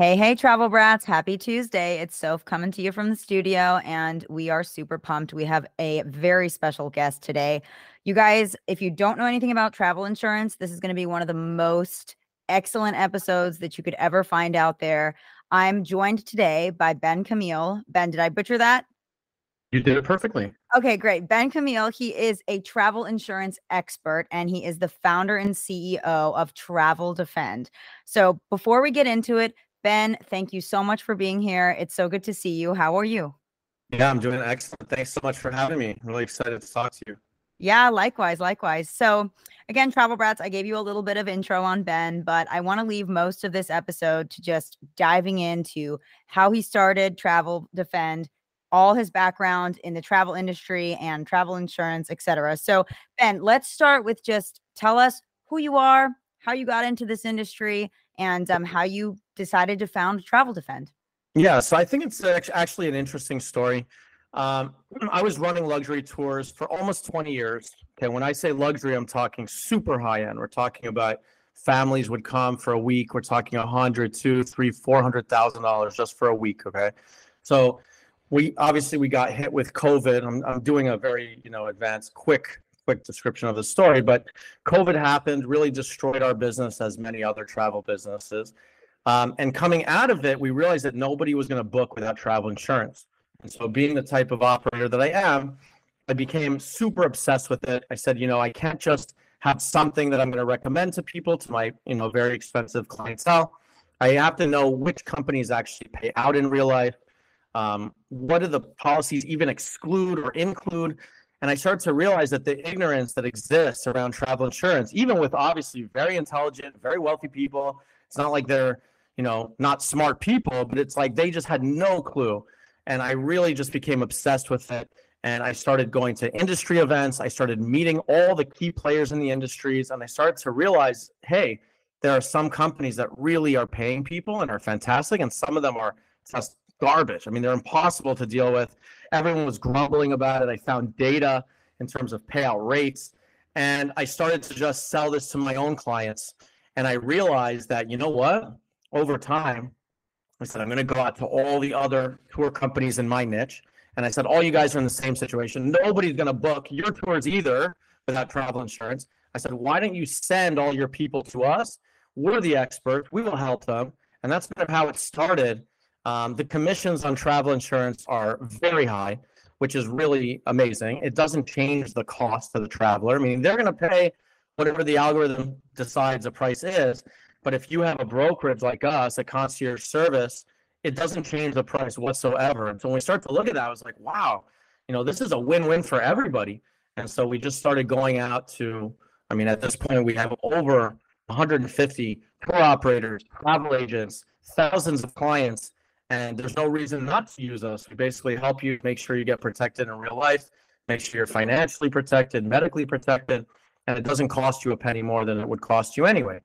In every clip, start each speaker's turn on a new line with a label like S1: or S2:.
S1: Hey, hey, travel brats. Happy Tuesday. It's Soph coming to you from the studio, and we are super pumped. We have a very special guest today. You guys, if you don't know anything about travel insurance, this is going to be one of the most excellent episodes that you could ever find out there. I'm joined today by Ben Camille. Ben, did I butcher that?
S2: You did it perfectly.
S1: Okay, great. Ben Camille, he is a travel insurance expert and he is the founder and CEO of Travel Defend. So before we get into it, Ben, thank you so much for being here. It's so good to see you. How are you?
S2: Yeah, I'm doing excellent. Thanks so much for having me. Really excited to talk to you.
S1: Yeah, likewise, likewise. So, again, Travel Brats, I gave you a little bit of intro on Ben, but I want to leave most of this episode to just diving into how he started Travel Defend, all his background in the travel industry and travel insurance, etc. So, Ben, let's start with just tell us who you are, how you got into this industry, and um, how you decided to found Travel Defend.
S2: Yeah, so I think it's actually an interesting story. Um, I was running luxury tours for almost 20 years. Okay, when I say luxury, I'm talking super high end. We're talking about families would come for a week. We're talking a hundred, two, three, four hundred thousand dollars just for a week. Okay, so we obviously we got hit with COVID. I'm, I'm doing a very you know advanced, quick quick description of the story, but COVID happened, really destroyed our business as many other travel businesses. Um, and coming out of it, we realized that nobody was going to book without travel insurance. And so, being the type of operator that I am, I became super obsessed with it. I said, you know, I can't just have something that I'm going to recommend to people to my, you know, very expensive clientele. I have to know which companies actually pay out in real life. Um, what do the policies even exclude or include? And I started to realize that the ignorance that exists around travel insurance, even with obviously very intelligent, very wealthy people, it's not like they're, you know, not smart people, but it's like they just had no clue and I really just became obsessed with it. And I started going to industry events. I started meeting all the key players in the industries, and I started to realize, hey, there are some companies that really are paying people and are fantastic, and some of them are just garbage. I mean, they're impossible to deal with. Everyone was grumbling about it. I found data in terms of payout rates, and I started to just sell this to my own clients. And I realized that, you know what? Over time, I said, I'm going to go out to all the other tour companies in my niche. And I said, all you guys are in the same situation. Nobody's going to book your tours either without travel insurance. I said, why don't you send all your people to us? We're the experts. We will help them. And that's kind of how it started. Um, the commissions on travel insurance are very high, which is really amazing. It doesn't change the cost to the traveler. I mean, they're going to pay whatever the algorithm decides the price is. But if you have a brokerage like us, a concierge service, it doesn't change the price whatsoever. And so when we start to look at that, I was like, wow, you know, this is a win-win for everybody. And so we just started going out to, I mean, at this point, we have over 150 tour operators, travel agents, thousands of clients, and there's no reason not to use us. We basically help you make sure you get protected in real life, make sure you're financially protected, medically protected, and it doesn't cost you a penny more than it would cost you anyway.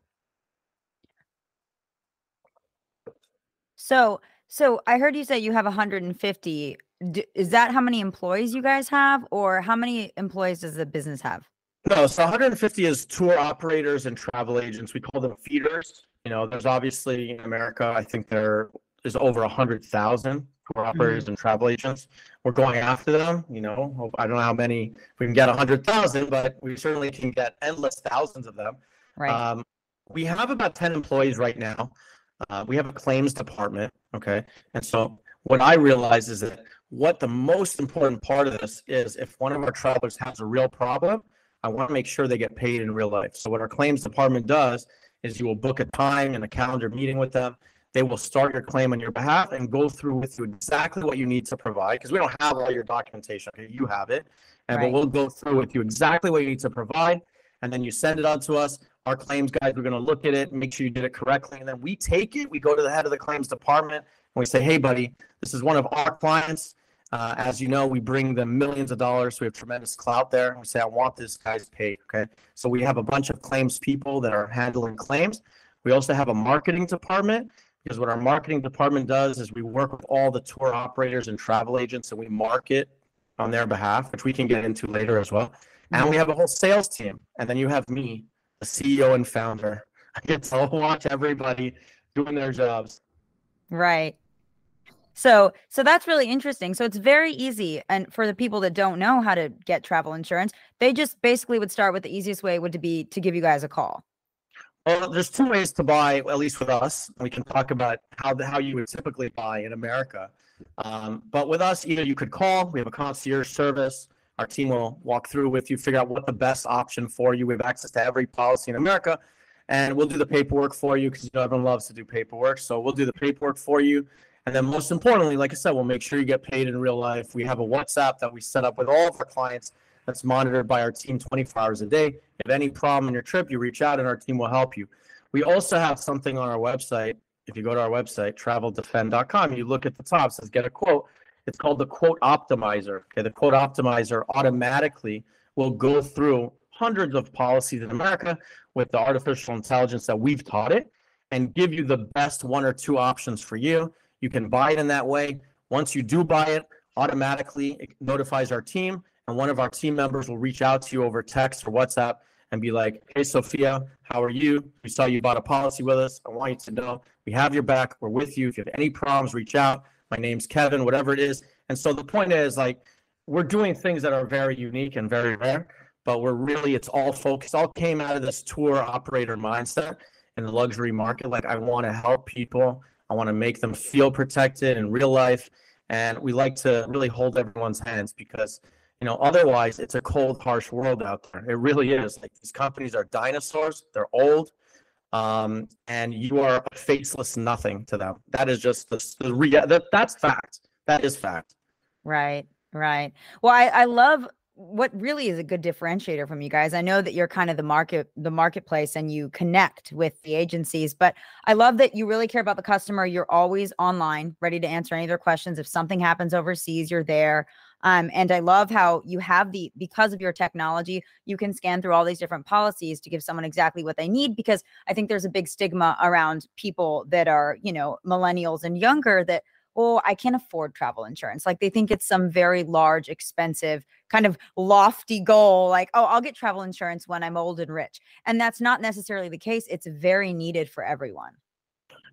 S1: So, so I heard you say you have 150. Is that how many employees you guys have, or how many employees does the business have?
S2: No, so 150 is tour operators and travel agents. We call them feeders. You know, there's obviously in America, I think there is over a 100,000 tour operators mm-hmm. and travel agents. We're going after them. You know, I don't know how many we can get a 100,000, but we certainly can get endless thousands of them.
S1: Right. Um,
S2: we have about 10 employees right now. Uh, we have a claims department. Okay. And so what I realize is that what the most important part of this is if one of our travelers has a real problem, I want to make sure they get paid in real life. So what our claims department does is you will book a time and a calendar meeting with them. They will start your claim on your behalf and go through with you exactly what you need to provide because we don't have all your documentation. Okay, you have it, and right. we'll go through with you exactly what you need to provide, and then you send it on to us. Our claims guys we're going to look at it, make sure you did it correctly, and then we take it. We go to the head of the claims department and we say, "Hey, buddy, this is one of our clients. Uh, as you know, we bring them millions of dollars. So we have tremendous clout there. And we say, I want this guy's paid. Okay. So we have a bunch of claims people that are handling claims. We also have a marketing department because what our marketing department does is we work with all the tour operators and travel agents and we market on their behalf, which we can get into later as well. And we have a whole sales team. And then you have me the CEO and founder. I get to watch everybody doing their jobs.
S1: Right. So so that's really interesting. So it's very easy and for the people that don't know how to get travel insurance, they just basically would start with the easiest way would be to give you guys a call.
S2: Well, there's two ways to buy, at least with us. We can talk about how the, how you would typically buy in America. Um, but with us, either you could call. We have a concierge service. Our team will walk through with you, figure out what the best option for you. We have access to every policy in America, and we'll do the paperwork for you because you know, everyone loves to do paperwork. So we'll do the paperwork for you. And then most importantly, like I said, we'll make sure you get paid in real life. We have a WhatsApp that we set up with all of our clients that's monitored by our team 24 hours a day. If any problem in your trip, you reach out and our team will help you. We also have something on our website. If you go to our website, traveldefend.com, you look at the top, says get a quote. It's called the quote optimizer. Okay, the quote optimizer automatically will go through hundreds of policies in America with the artificial intelligence that we've taught it and give you the best one or two options for you. You can buy it in that way. Once you do buy it, automatically it notifies our team and one of our team members will reach out to you over text or WhatsApp and be like, "Hey, Sophia, how are you? We saw you bought a policy with us. I want you to know we have your back. We're with you. If you have any problems, reach out. My name's Kevin, whatever it is." And so the point is, like, we're doing things that are very unique and very rare, but we're really it's all focused. All came out of this tour operator mindset in the luxury market. Like, I want to help people. I want to make them feel protected in real life, and we like to really hold everyone's hands because you know, otherwise, it's a cold, harsh world out there. It really is. Like these companies are dinosaurs. They're old, um, and you are a faceless nothing to them. That is just the, the rea- that, That's fact. That is fact.
S1: Right. Right. Well, I, I love what really is a good differentiator from you guys. I know that you're kind of the market, the marketplace, and you connect with the agencies, but I love that you really care about the customer. You're always online, ready to answer any of their questions. If something happens overseas, you're there. Um, and I love how you have the, because of your technology, you can scan through all these different policies to give someone exactly what they need. Because I think there's a big stigma around people that are, you know, millennials and younger that, oh, I can't afford travel insurance. Like they think it's some very large, expensive, kind of lofty goal. Like, oh, I'll get travel insurance when I'm old and rich. And that's not necessarily the case. It's very needed for everyone.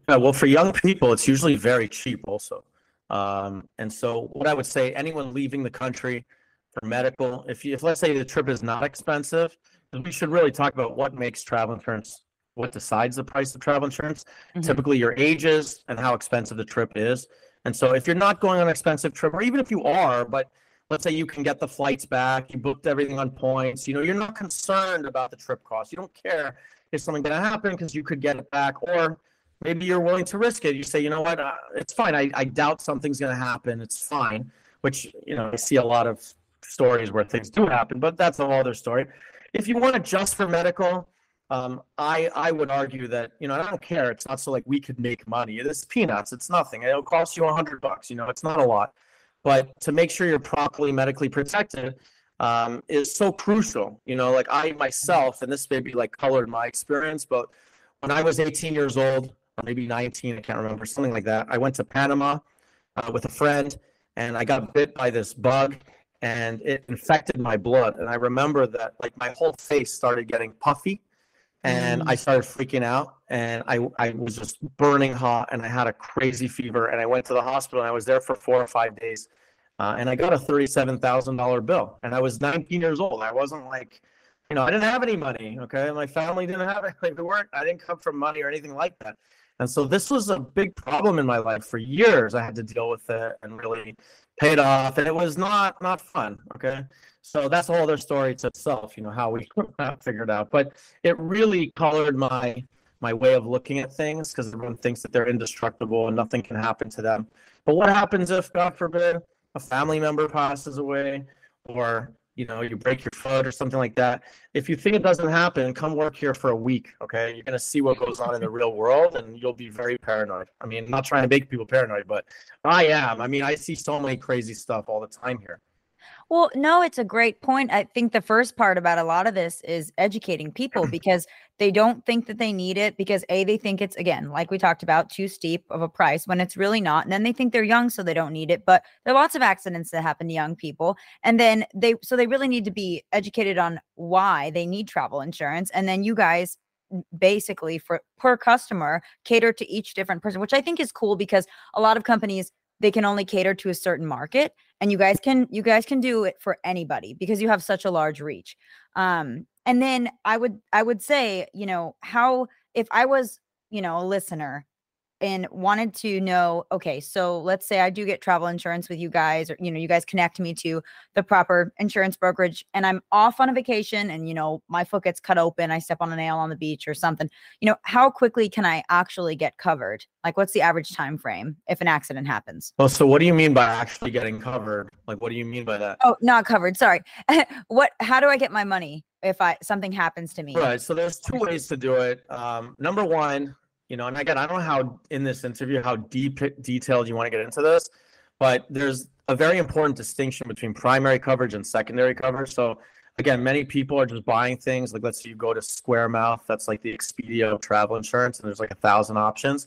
S2: Yeah, well, for young people, it's usually very cheap also. Um, and so, what I would say, anyone leaving the country for medical, if you, if let's say the trip is not expensive, we should really talk about what makes travel insurance, what decides the price of travel insurance. Mm-hmm. Typically, your ages and how expensive the trip is. And so, if you're not going on an expensive trip, or even if you are, but let's say you can get the flights back, you booked everything on points, you know, you're not concerned about the trip cost. You don't care if something's going to happen because you could get it back, or maybe you're willing to risk it. You say, you know what, uh, it's fine. I, I doubt something's going to happen. It's fine. Which you know, I see a lot of stories where things do happen, but that's a whole other story. If you want to just for medical, um, I I would argue that you know I don't care. It's not so like we could make money. It's peanuts. It's nothing. It'll cost you a hundred bucks. You know, it's not a lot. But to make sure you're properly medically protected um, is so crucial. You know, like I myself, and this maybe like colored my experience, but when I was 18 years old, maybe 19, I can't remember, something like that. I went to Panama uh, with a friend and I got bit by this bug and it infected my blood. And I remember that like my whole face started getting puffy and mm. I started freaking out and I, I was just burning hot and I had a crazy fever and I went to the hospital and I was there for four or five days. Uh, and I got a $37,000 bill and I was 19 years old. I wasn't like, you know, I didn't have any money. Okay. My family didn't have it. Like, we weren't, I didn't come from money or anything like that. And so this was a big problem in my life for years. I had to deal with it and really paid off, and it was not not fun. Okay, so that's a whole other story to itself. You know how we figured out, but it really colored my my way of looking at things because everyone thinks that they're indestructible and nothing can happen to them. But what happens if, God forbid, a family member passes away, or you know, you break your foot or something like that. If you think it doesn't happen, come work here for a week. Okay. You're going to see what goes on in the real world and you'll be very paranoid. I mean, I'm not trying to make people paranoid, but I am. I mean, I see so many crazy stuff all the time here.
S1: Well, no, it's a great point. I think the first part about a lot of this is educating people because they don't think that they need it because A, they think it's, again, like we talked about, too steep of a price when it's really not. And then they think they're young, so they don't need it. But there are lots of accidents that happen to young people. And then they, so they really need to be educated on why they need travel insurance. And then you guys basically for per customer cater to each different person, which I think is cool because a lot of companies they can only cater to a certain market and you guys can you guys can do it for anybody because you have such a large reach. Um and then i would i would say you know how if i was you know a listener and wanted to know okay so let's say i do get travel insurance with you guys or you know you guys connect me to the proper insurance brokerage and i'm off on a vacation and you know my foot gets cut open i step on a nail on the beach or something you know how quickly can i actually get covered? Like what's the average time frame if an accident happens?
S2: Well so what do you mean by actually getting covered? Like what do you mean by that?
S1: Oh not covered sorry. What how do i get my money if i something happens to me?
S2: Right so there's two ways to do it. Um, number one you know, and again, I don't know how in this interview how deep detailed you want to get into this, but there's a very important distinction between primary coverage and secondary coverage. So again, many people are just buying things like let's say you go to Squaremouth, that's like the Expedia of travel insurance, and there's like a thousand options.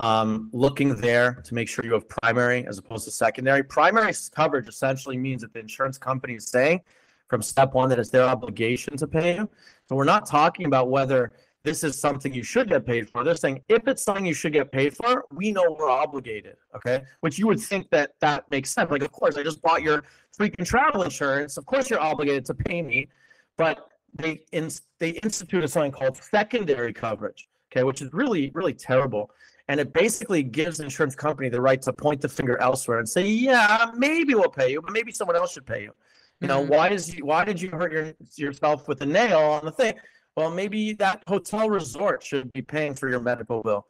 S2: Um, looking there to make sure you have primary as opposed to secondary. Primary coverage essentially means that the insurance company is saying from step one that it's their obligation to pay you. So we're not talking about whether this is something you should get paid for. They're saying if it's something you should get paid for, we know we're obligated. Okay, which you would think that that makes sense. Like, of course, I just bought your freaking travel insurance. Of course, you're obligated to pay me, but they in, they instituted something called secondary coverage. Okay, which is really really terrible. And it basically gives the insurance company the right to point the finger elsewhere and say, yeah, maybe we'll pay you, but maybe someone else should pay you. You know, mm-hmm. why is you, why did you hurt your, yourself with a nail on the thing? Well, maybe that hotel resort should be paying for your medical bill.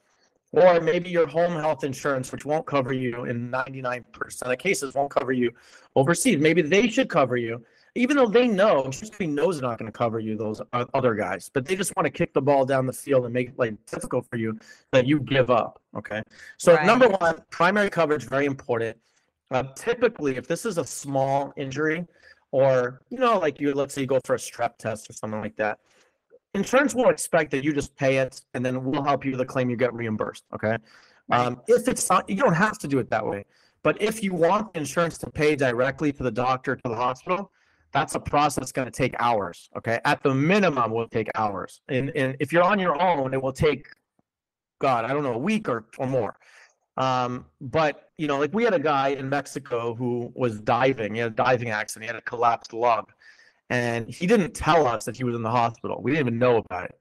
S2: Or maybe your home health insurance, which won't cover you in 99% of cases, won't cover you overseas. Maybe they should cover you, even though they know, company knows they're not going to cover you, those other guys, but they just want to kick the ball down the field and make it like difficult for you that you give up. Okay. So, right. number one, primary coverage, very important. Uh, typically, if this is a small injury, or you know, like you let's say you go for a strep test or something like that, insurance will expect that you just pay it and then we'll help you the claim you get reimbursed. Okay. Um, if it's not, you don't have to do it that way. But if you want insurance to pay directly to the doctor, to the hospital, that's a process going to take hours. Okay. At the minimum, will take hours. And, and if you're on your own, it will take, God, I don't know, a week or, or more. Um, but you know, like we had a guy in Mexico who was diving. He had a diving accident. He had a collapsed lung and he didn't tell us that he was in the hospital. We didn't even know about it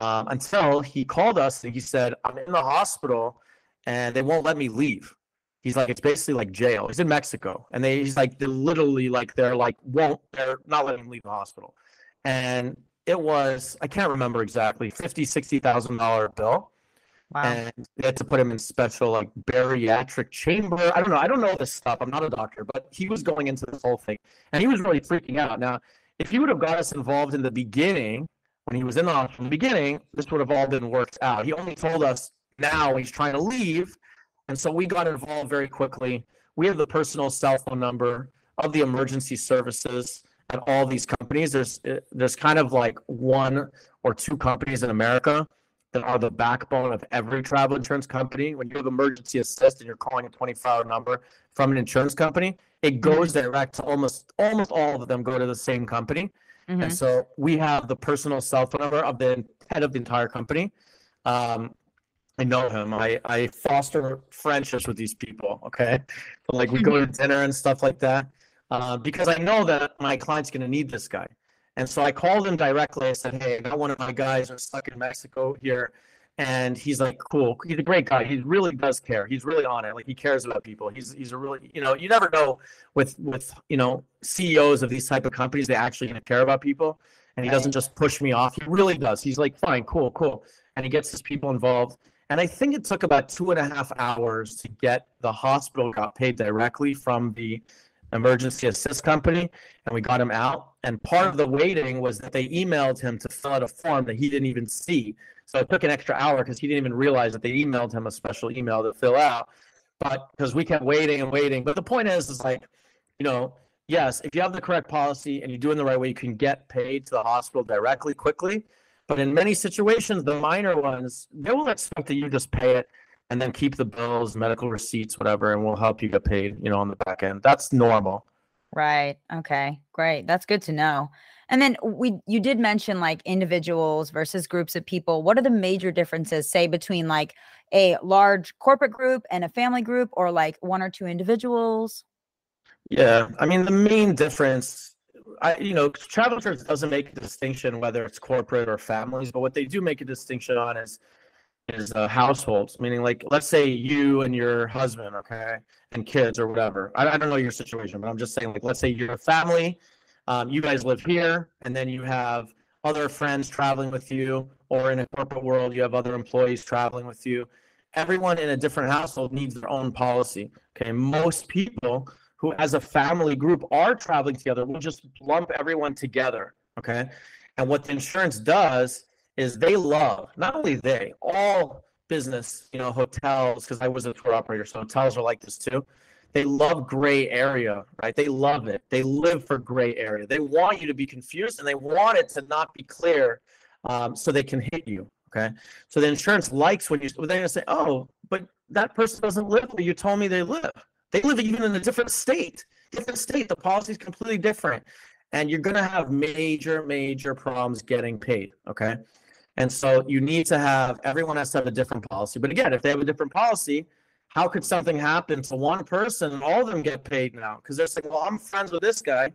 S2: um, until he called us and he said, "I'm in the hospital, and they won't let me leave." He's like, "It's basically like jail." He's in Mexico, and they he's like, they literally like they're like won't they're not letting him leave the hospital, and it was I can't remember exactly fifty sixty thousand dollar bill. Wow. And they had to put him in special like bariatric chamber. I don't know. I don't know this stuff. I'm not a doctor, but he was going into this whole thing, and he was really freaking out. Now if you would have got us involved in the beginning, when he was in the hospital from the beginning, this would have all been worked out. He only told us now he's trying to leave. And so we got involved very quickly. We have the personal cell phone number of the emergency services at all these companies. There's eh, there's kind of like one or two companies in America that are the backbone of every travel insurance company. When you have emergency assist and you're calling a 24 hour number from an insurance company, it goes mm-hmm. direct to almost almost all of them go to the same company. Mm-hmm. And so we have the personal cell phone number of the head of the entire company. Um, I know him. I, I foster friendships with these people. Okay. So like we go to dinner and stuff like that. Uh, because I know that my client's going to need this guy. And so I called him directly. I said, Hey, I got one of my guys are stuck in Mexico here and he's like cool. He's a great guy. He really does care. He's really on it. Like he cares about people. He's he's a really you know you never know with with you know ceos of these type of companies they actually care about people and he doesn't just push me off. He really does. He's like fine cool cool. And he gets his people involved. And i think it took about two and a half hours to get the hospital got paid directly from the emergency assist company and we got him out. And part of the waiting was that they emailed him to fill out a form that he didn't even see so it took an extra hour because he didn't even realize that they emailed him a special email to fill out. But because we kept waiting and waiting. But the point is, is like, you know, yes, if you have the correct policy and you do it the right way, you can get paid to the hospital directly quickly. But in many situations, the minor ones, they will expect that you just pay it and then keep the bills, medical receipts, whatever, and we'll help you get paid, you know, on the back end. That's normal.
S1: Right. Okay. Great. That's good to know. And then we you did mention like individuals versus groups of people. What are the major differences, say, between like a large corporate group and a family group, or like one or two individuals?
S2: Yeah, I mean the main difference, I you know, travel insurance doesn't make a distinction whether it's corporate or families, but what they do make a distinction on is is uh, households, meaning like let's say you and your husband, okay, and kids or whatever. I, I don't know your situation, but I'm just saying like let's say you're a family, um, you guys live here, and then you have other friends traveling with you, or in a corporate world you have other employees traveling with you. Everyone in a different household needs their own policy. Okay, most people who as a family group are traveling together will just lump everyone together. Okay, and what the insurance does is they love not only they all business you know hotels because i was a tour operator so hotels are like this too they love gray area right? They love it. They live for gray area. They want you to be confused and they want it to not be clear um, so they can hit you okay? So the insurance likes when you they're going to say oh but that person doesn't live where you told me they live. They live even in a different state. Different state. The policy is completely different. And you're going to have major major problems getting paid okay? And so you need to have everyone has to have a different policy. But again, if they have a different policy, how could something happen to one person and all of them get paid now? Because they're saying, well, I'm friends with this guy.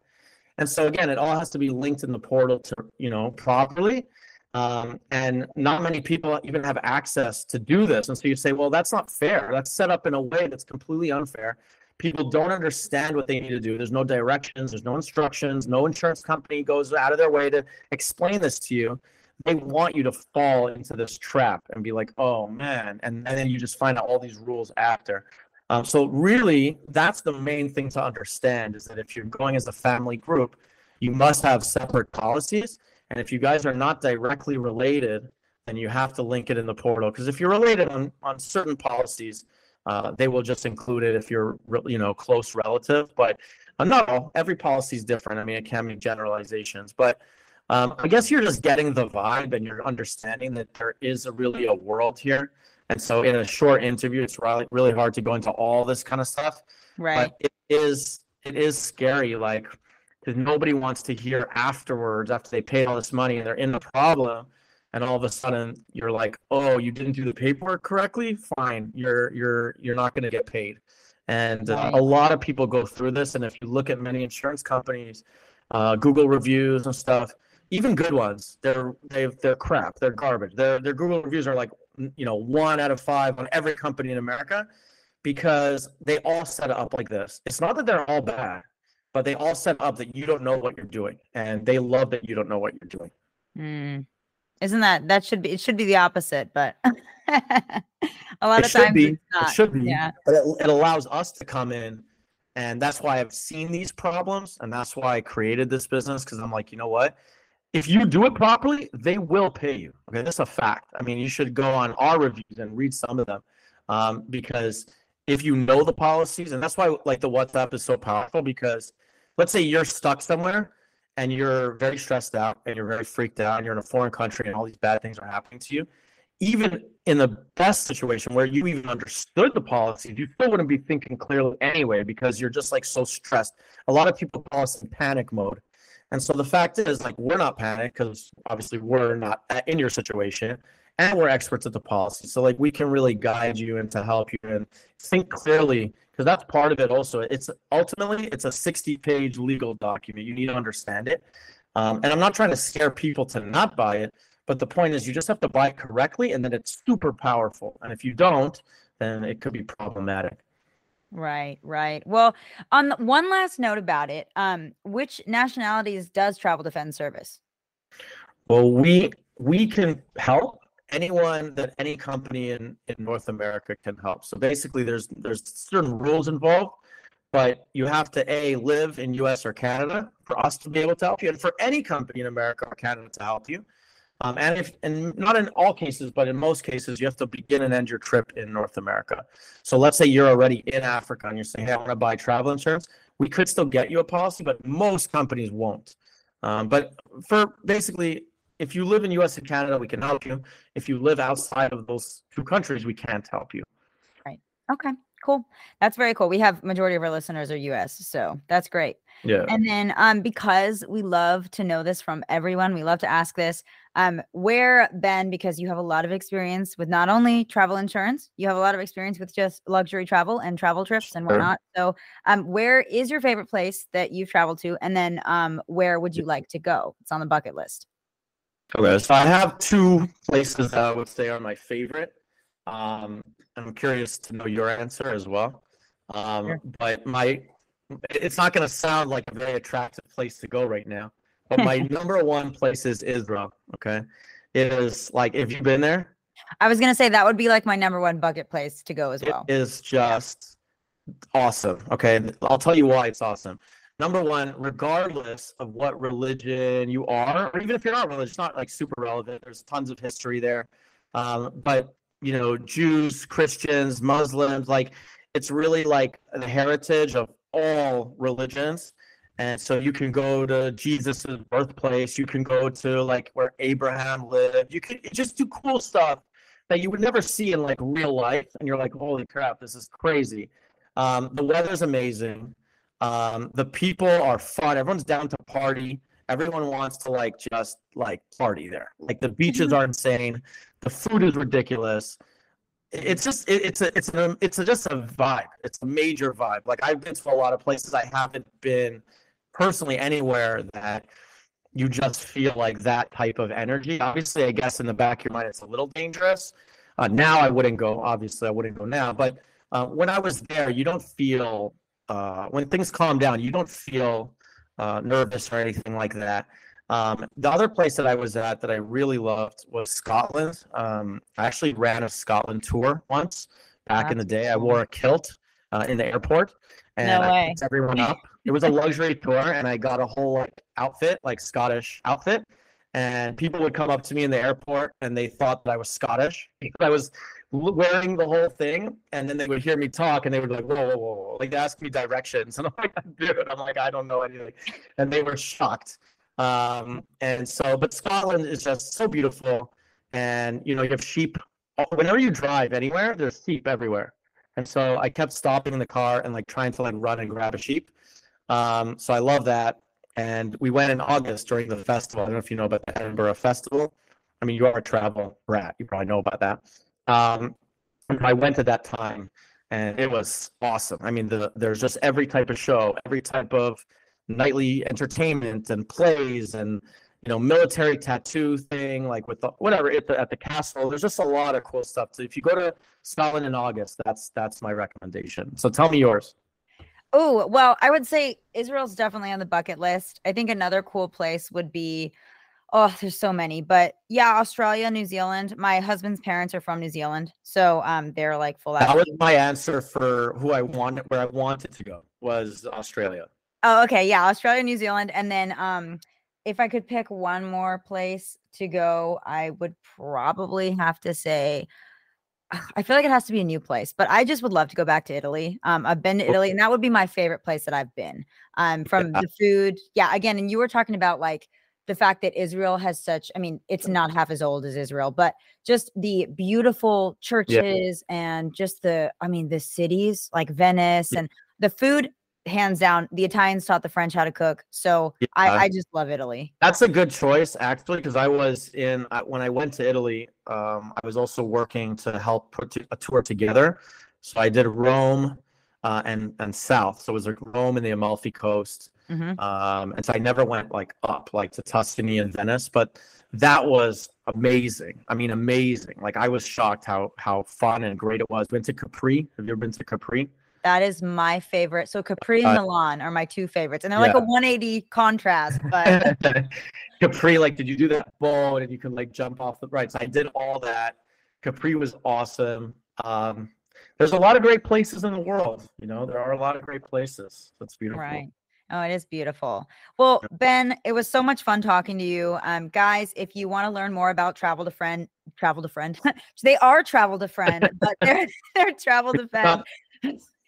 S2: And so again, it all has to be linked in the portal to, you know, properly. Um, and not many people even have access to do this. And so you say, well, that's not fair. That's set up in a way that's completely unfair. People don't understand what they need to do. There's no directions, there's no instructions, no insurance company goes out of their way to explain this to you they want you to fall into this trap and be like, oh man, and, and then you just find out all these rules after. Um, so really, that's the main thing to understand is that if you're going as a family group, you must have separate policies. And if you guys are not directly related, then you have to link it in the portal. Because if you're related on, on certain policies, uh, they will just include it if you're you know close relative. But uh, not all. Every policy is different. I mean, it can be generalizations, but um, I guess you're just getting the vibe and you're understanding that there is a really a world here. And so in a short interview, it's really really hard to go into all this kind of stuff.
S1: Right.
S2: But it is it is scary, like because nobody wants to hear afterwards after they paid all this money and they're in the problem, and all of a sudden you're like, oh, you didn't do the paperwork correctly. Fine, you're you're you're not going to get paid. And uh, a lot of people go through this. And if you look at many insurance companies, uh, Google reviews and stuff, even good ones, they're they they're crap. They're garbage. Their their Google reviews are like you know one out of five on every company in America because they all set it up like this. It's not that they're all bad, but they all set up that you don't know what you're doing, and they love that you don't know what you're doing.
S1: Mm. Isn't that that should be? It should be the opposite, but a lot
S2: it
S1: of times
S2: be. It should be.
S1: Yeah.
S2: But it, it allows us to come in, and that's why I've seen these problems, and that's why I created this business because I'm like, you know what? If you do it properly, they will pay you. Okay, that's a fact. I mean, you should go on our reviews and read some of them um, because if you know the policies, and that's why like the WhatsApp is so powerful because let's say you're stuck somewhere and you're very stressed out and you're very freaked out and you're in a foreign country and all these bad things are happening to you. Even in the best situation where you even understood the policies, you still wouldn't be thinking clearly anyway because you're just like so stressed. A lot of people call us in panic mode and so the fact is, like, we're not panicked because obviously we're not in your situation and we're experts at the policy. So, like, we can really guide you and to help you and think clearly because that's part of it also. It's ultimately, it's a 60 page legal document. You need to understand it. Um, and I'm not trying to scare people to not buy it, but the point is, you just have to buy it correctly and then it's super powerful. And if you don't, then it could be problematic.
S1: Right, right. Well, on the, one last note about it, um, which nationalities does Travel Defend service?
S2: Well, we we can help anyone that any company in in North America can help. So basically, there's there's certain rules involved, but you have to a live in U.S. or Canada for us to be able to help you, and for any company in America or Canada to help you. Um, and if and not in all cases, but in most cases, you have to begin and end your trip in North America. So let's say you're already in Africa and you're saying, "Hey, I want to buy travel insurance." We could still get you a policy, but most companies won't. Um, but for basically, if you live in U.S. and Canada, we can help you. If you live outside of those two countries, we can't help you.
S1: Right. Okay. Cool. That's very cool. We have majority of our listeners are US, so that's great.
S2: Yeah.
S1: And then um because we love to know this from everyone, we love to ask this. Um where Ben because you have a lot of experience with not only travel insurance, you have a lot of experience with just luxury travel and travel trips and
S2: Sure.
S1: whatnot. So um where is your favorite place that you've traveled to and then um where would you like to go? It's on the bucket list.
S2: Okay, so I have two places that I would say are my favorite. Um, I'm curious to know your answer as well. Um,
S1: Sure.
S2: but my, it's not going to sound like a very attractive place to go right now. But my number one place is Israel. Okay, it is like if you've been there,
S1: I was gonna say that would be like my number one bucket place to go as
S2: it
S1: well.
S2: is just awesome. Okay, I'll tell you why it's awesome. Number one, regardless of what religion you are, or even if you're not religious, it's not like super relevant. There's tons of history there. Um, but you know, Jews, Christians, Muslims, like it's really like the heritage of all religions. And so you can go to Jesus's birthplace, you can go to like where Abraham lived, you can just do cool stuff that you would never see in like real life. And you're like, holy crap, this is crazy. Um, the weather's amazing. Um, the people are fun. Everyone's down to party. Everyone wants to like just like party there. Like the beaches are insane. The food is ridiculous. It's just it, it's a it's a it's a, just a vibe. It's a major vibe. Like I've been to a lot of places. I haven't been personally anywhere that you just feel like that type of energy. Obviously, I guess in the back of your mind, it's a little dangerous. Uh, now I wouldn't go. Obviously, I wouldn't go now. But uh, when I was there, you don't feel uh, when things calm down. You don't feel uh, nervous or anything like that. Um, the other place that I was at that I really loved was Scotland. Um, I actually ran a Scotland tour once back in the
S1: That's
S2: day. I wore a kilt uh, in the airport, and
S1: No
S2: I
S1: way.
S2: everyone up. It was a luxury tour, and I got a whole like outfit, like Scottish outfit. And people would come up to me in the airport, and they thought that I was Scottish because I was wearing the whole thing. And then they would hear me talk, and they would be like, "Whoa, whoa, whoa!" whoa," Like they ask me directions, and I'm like, "Dude," I'm like, "I don't know anything," and they were shocked. Um, and so, but Scotland is just so beautiful, and you know, you have sheep. uh, Whenever you drive anywhere, there's sheep everywhere. And so I kept stopping in the car and like trying to like run and grab a sheep. Um, so I love that. And we went in August during the festival. I don't know if you know about the Edinburgh Festival. I mean, you are a travel brat. You probably know about that. Um, I went at that time, and it was awesome. I mean, the, there's just every type of show, every type of nightly entertainment and plays, and you know, military tattoo thing, like with the, whatever at the at the castle. There's just a lot of cool stuff. So if you go to Scotland in August, that's that's my recommendation. So tell me yours.
S1: Oh, well, I would say Israel's definitely on the bucket list. I think another cool place would be oh, there's so many, but yeah, Australia, New Zealand. My husband's parents are from New Zealand, so um they're like full
S2: That
S1: out.
S2: was my answer for who I wanted, where I wanted to go was Australia.
S1: Oh, okay, yeah, Australia, New Zealand, and then um if I could pick one more place to go, I would probably have to say I feel like it has to be a new place, but I just would love to go back to Italy. Um, I've been to Italy, and that would be my favorite place that I've been. Um, from
S2: Yeah.
S1: the food, yeah. Again, and you were talking about like the fact that Israel has such. I mean, it's not half as old as Israel, but just the beautiful churches and just the. I mean, the cities like Venice and the food. Hands down, the Italians taught the French how to cook, so I,
S2: Yeah.
S1: I just love Italy.
S2: That's a good choice, actually, because I was in when I went to Italy. Um, I was also working to help put a tour together. So I did Rome uh, and and South. So it was like Rome and the Amalfi Coast.
S1: Mhm.
S2: Um, and so I never went like up, like to Tuscany and Venice, but that was amazing. I mean, amazing. Like I was shocked how how fun and great it was. Went to Capri. Have you ever been to Capri?
S1: That is my favorite. So Capri and
S2: Uh,
S1: Milan are my two favorites, and they're like a 180 contrast. But
S2: Capri, like, did you do that boat and you can like jump off the right? So I did all that. Capri was awesome. Um, there's a lot of great places in the world. You know, there are a lot of great places. That's beautiful.
S1: right. Oh, it is beautiful. Well, Ben, it was so much fun talking to you. Um, guys, if you want to learn more about Travel to Friend, Travel to Friend, they are Travel to Friend, but they're they're Travel to Friend.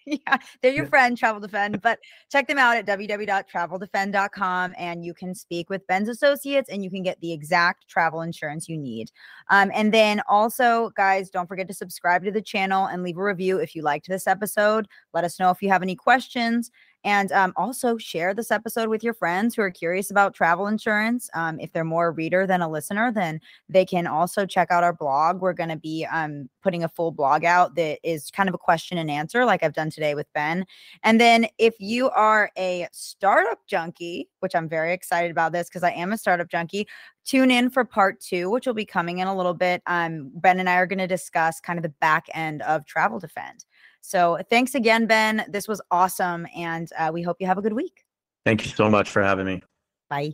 S1: yeah, they're your friend, Travel Defend. But check them out at www.traveldefend.com and you can speak with Ben's associates and you can get the exact travel insurance you need. Um, and then also, guys, don't forget to subscribe to the channel and leave a review if you liked this episode. Let us know if you have any questions. And um, also share this episode with your friends who are curious about travel insurance. Um, if they're more a reader than a listener, then they can also check out our blog. We're going to be um, putting a full blog out that is kind of a question and answer, like I've done today with Ben. And then if you are a startup junkie, which I'm very excited about this because I am a startup junkie, tune in for part two, which will be coming in a little bit. Um, Ben and I are going to discuss kind of the back end of Travel Defend. So thanks again, Ben. This was awesome. And uh, we hope you have a good week.
S2: Thank you so much for having me.
S1: Bye.